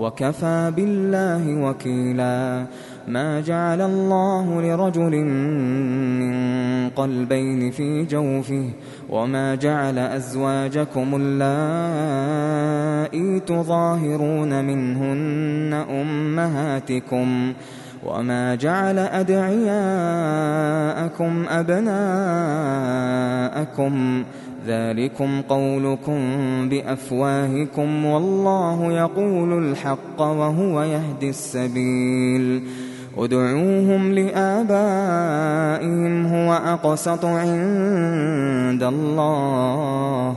وكفى بالله وكيلا. ما جعل الله لرجل من قلبين في جوفه وما جعل أزواجكم اللائي تظاهرون منهن أمهاتكم وما جعل أدعياءكم أبناءكم ذلكم قولكم بأفواهكم والله يقول الحق وهو يهدي السبيل. ادعوهم لآبائهم هو أقسط عند الله.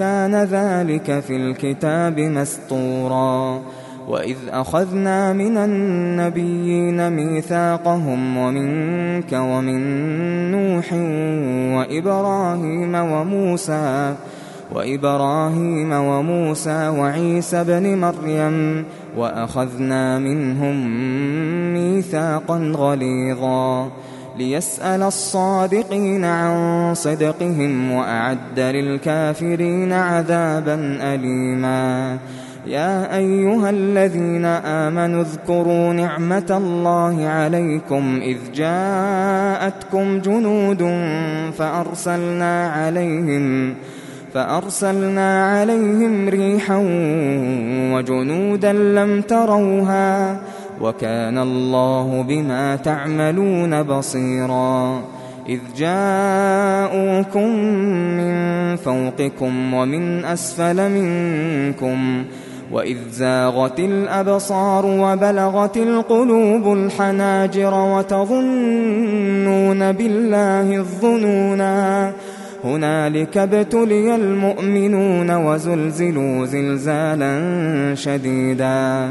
كان ذلك في الكتاب مسطورا. وإذ أخذنا من النبيين ميثاقهم ومنك ومن نوح وإبراهيم وموسى وإبراهيم وموسى وعيسى بن مريم وأخذنا منهم ميثاقا غليظا. ليسأل الصادقين عن صدقهم وأعد للكافرين عذابا أليما. يا أيها الذين آمنوا اذكروا نعمة الله عليكم إذ جاءتكم جنود فأرسلنا عليهم فأرسلنا عليهم ريحا وجنودا لم تروها وكان الله بما تعملون بصيرا. إذ جاءوكم من فوقكم ومن أسفل منكم وإذ زاغت الأبصار وبلغت القلوب الحناجر وتظنون بالله الظنونا. هنالك ابتلي المؤمنون وزلزلوا زلزالا شديدا.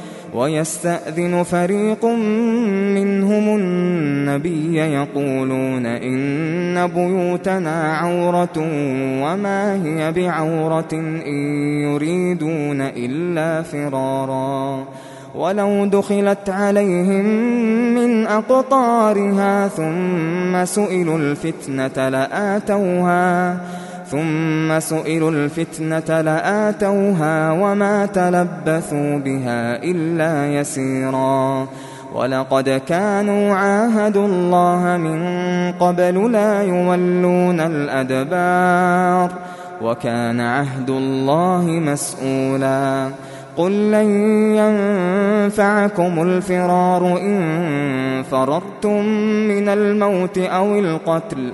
ويستأذن فريق منهم النبي يقولون إن بيوتنا عورة وما هي بعورة إن يريدون إلا فرارا ولو دخلت عليهم من أقطارها ثم سئلوا الفتنة لآتوها ثم سئلوا الفتنة لآتوها وما تلبثوا بها إلا يسيرا. ولقد كانوا عاهدوا الله من قبل لا يولون الأدبار وكان عهد الله مسؤولا. قل لن ينفعكم الفرار إن فررتم من الموت أو القتل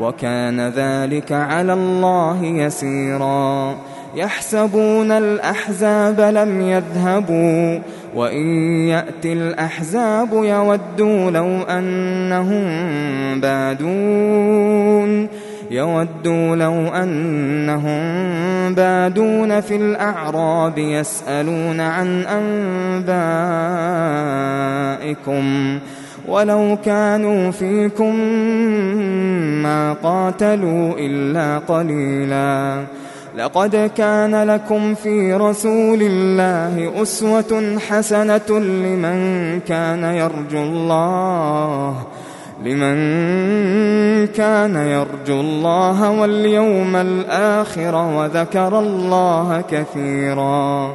وكان ذلك على الله يسيرا. يحسبون الأحزاب لم يذهبوا وإن يأتي الأحزاب يودوا لو أنهم بادون. يودوا لو أنهم بادون في الأعراب يسألون عن أنبائكم. ولو كانوا فيكم ما قاتلوا إلا قليلا لقد كان لكم في رسول الله أسوة حسنة لمن كان يرجو الله لمن كان يرجو الله واليوم الآخر وذكر الله كثيراً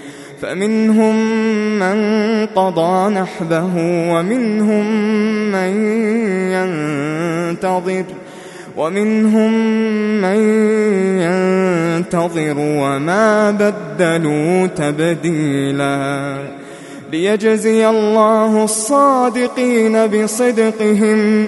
فمنهم من قضى نحبه ومنهم من ينتظر ومنهم من ينتظر وما بدلوا تبديلا ليجزي الله الصادقين بصدقهم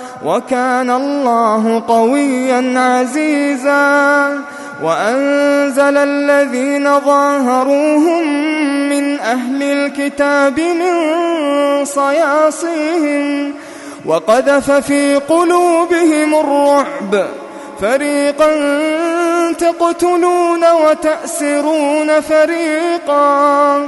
وكان الله قويا عزيزا وأنزل الذين ظاهروهم من أهل الكتاب من صياصيهم وقذف في قلوبهم الرعب. فريقا تقتلون وتأسرون فريقا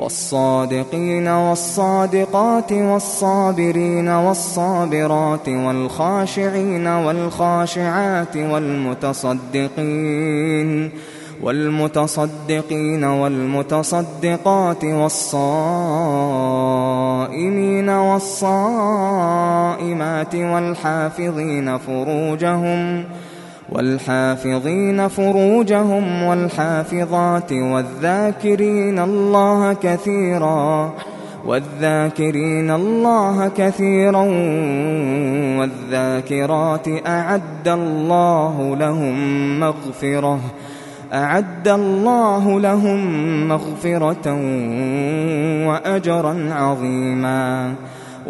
والصادقين والصادقات والصابرين والصابرات والخاشعين والخاشعات والمتصدقين والمتصدقين والمتصدقات والصائمين والصائمات والحافظين فروجهم والحافظين فروجهم والحافظات والذاكرين الله كثيرا والذاكرين الله كثيرا والذاكرات أعد الله لهم مغفرة أعد الله لهم مغفرة وأجرا عظيما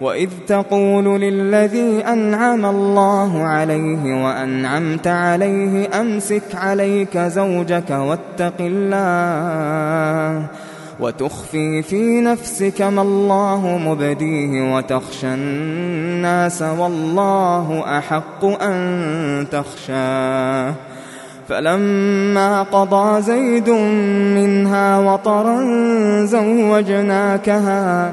وإذ تقول للذي أنعم الله عليه وأنعمت عليه أمسك عليك زوجك واتق الله وتخفي في نفسك ما الله مبديه وتخشى الناس والله أحق أن تخشاه. فلما قضى زيد منها وطرا زوجناكها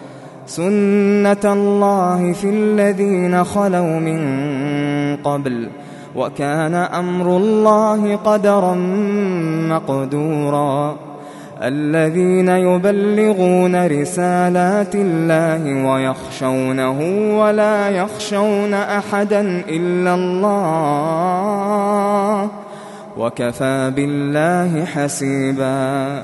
سنة الله في الذين خلوا من قبل وكان أمر الله قدرا مقدورا الذين يبلغون رسالات الله ويخشونه ولا يخشون أحدا إلا الله وكفى بالله حسيباً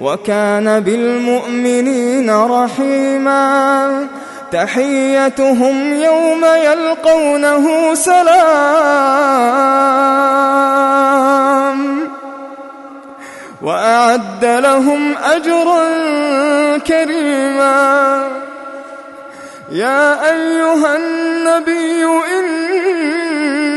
وكان بالمؤمنين رحيما. تحيتهم يوم يلقونه سلام. وأعد لهم أجرا كريما. يا أيها النبي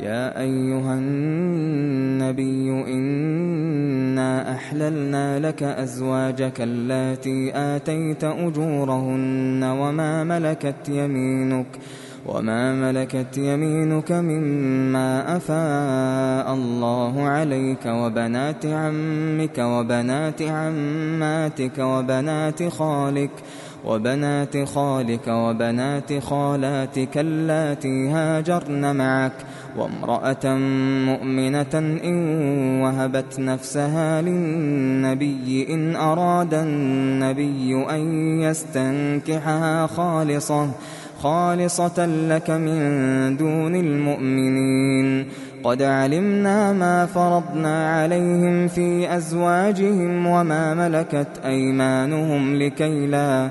يا أيها النبي إنا أحللنا لك أزواجك اللاتي آتيت أجورهن وما ملكت يمينك وما ملكت يمينك مما أفاء الله عليك وبنات عمك وبنات عماتك وبنات خالك وبنات خالك وبنات خالاتك اللاتي هاجرن معك وامرأة مؤمنة إن وهبت نفسها للنبي إن أراد النبي أن يستنكحها خالصة خالصة لك من دون المؤمنين. قد علمنا ما فرضنا عليهم في أزواجهم وما ملكت أيمانهم لكي لا,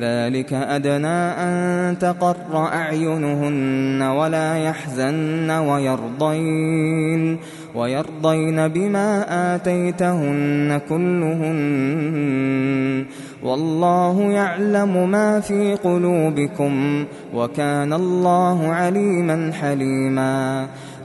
ذلك أدنى أن تقر أعينهن ولا يحزن ويرضين ويرضين بما آتيتهن كلهن. والله يعلم ما في قلوبكم وكان الله عليما حليما.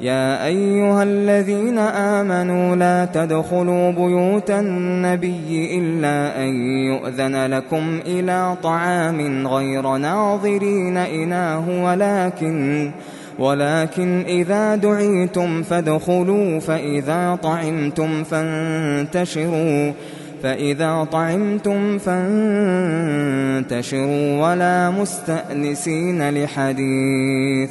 يا أيها الذين آمنوا لا تدخلوا بيوت النبي إلا أن يؤذن لكم إلى طعام غير ناظرين إناه ولكن ولكن إذا دعيتم فادخلوا فإذا طعمتم فانتشروا فإذا طعمتم فانتشروا ولا مستأنسين لحديث.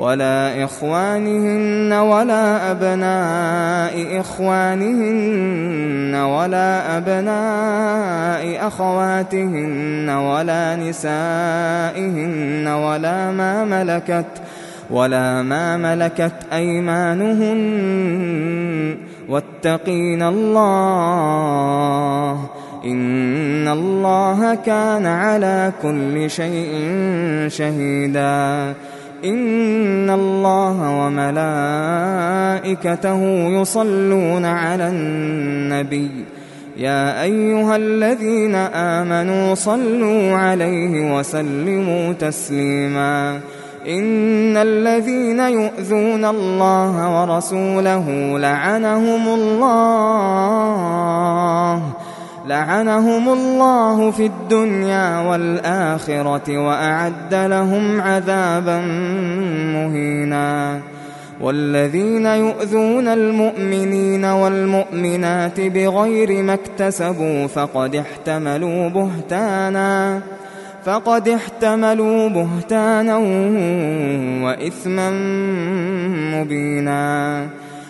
ولا إخوانهن ولا أبناء إخوانهن ولا أبناء أخواتهن ولا نسائهن ولا ما ملكت ولا ما ملكت أيمانهن واتقين الله إن الله كان على كل شيء شهيدا إن الله وملائكته يصلون على النبي. يا أيها الذين آمنوا صلوا عليه وسلموا تسليما. إن الذين يؤذون الله ورسوله لعنهم الله لعنهم الله في الدنيا والآخرة وأعد لهم عذابا مهينا. والذين يؤذون المؤمنين والمؤمنات بغير ما اكتسبوا فقد احتملوا بهتانا فقد احتملوا بهتانا وإثما مبينا.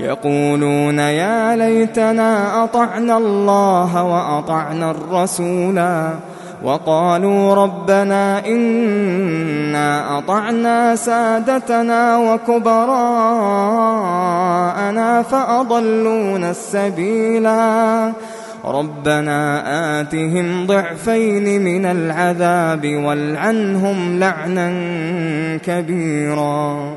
يقولون يا ليتنا أطعنا الله وأطعنا الرسولا وقالوا ربنا إنا أطعنا سادتنا وكبراءنا فأضلونا السبيلا ربنا آتهم ضعفين من العذاب والعنهم لعنا كبيرا.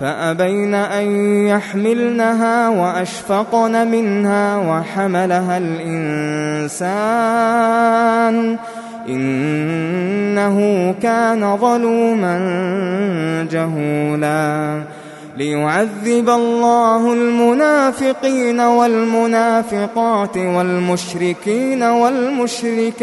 فأبين أن يحملنها وأشفقن منها وحملها الإنسان إنه كان ظلوما جهولا ليعذب الله المنافقين والمنافقات والمشركين والمشركات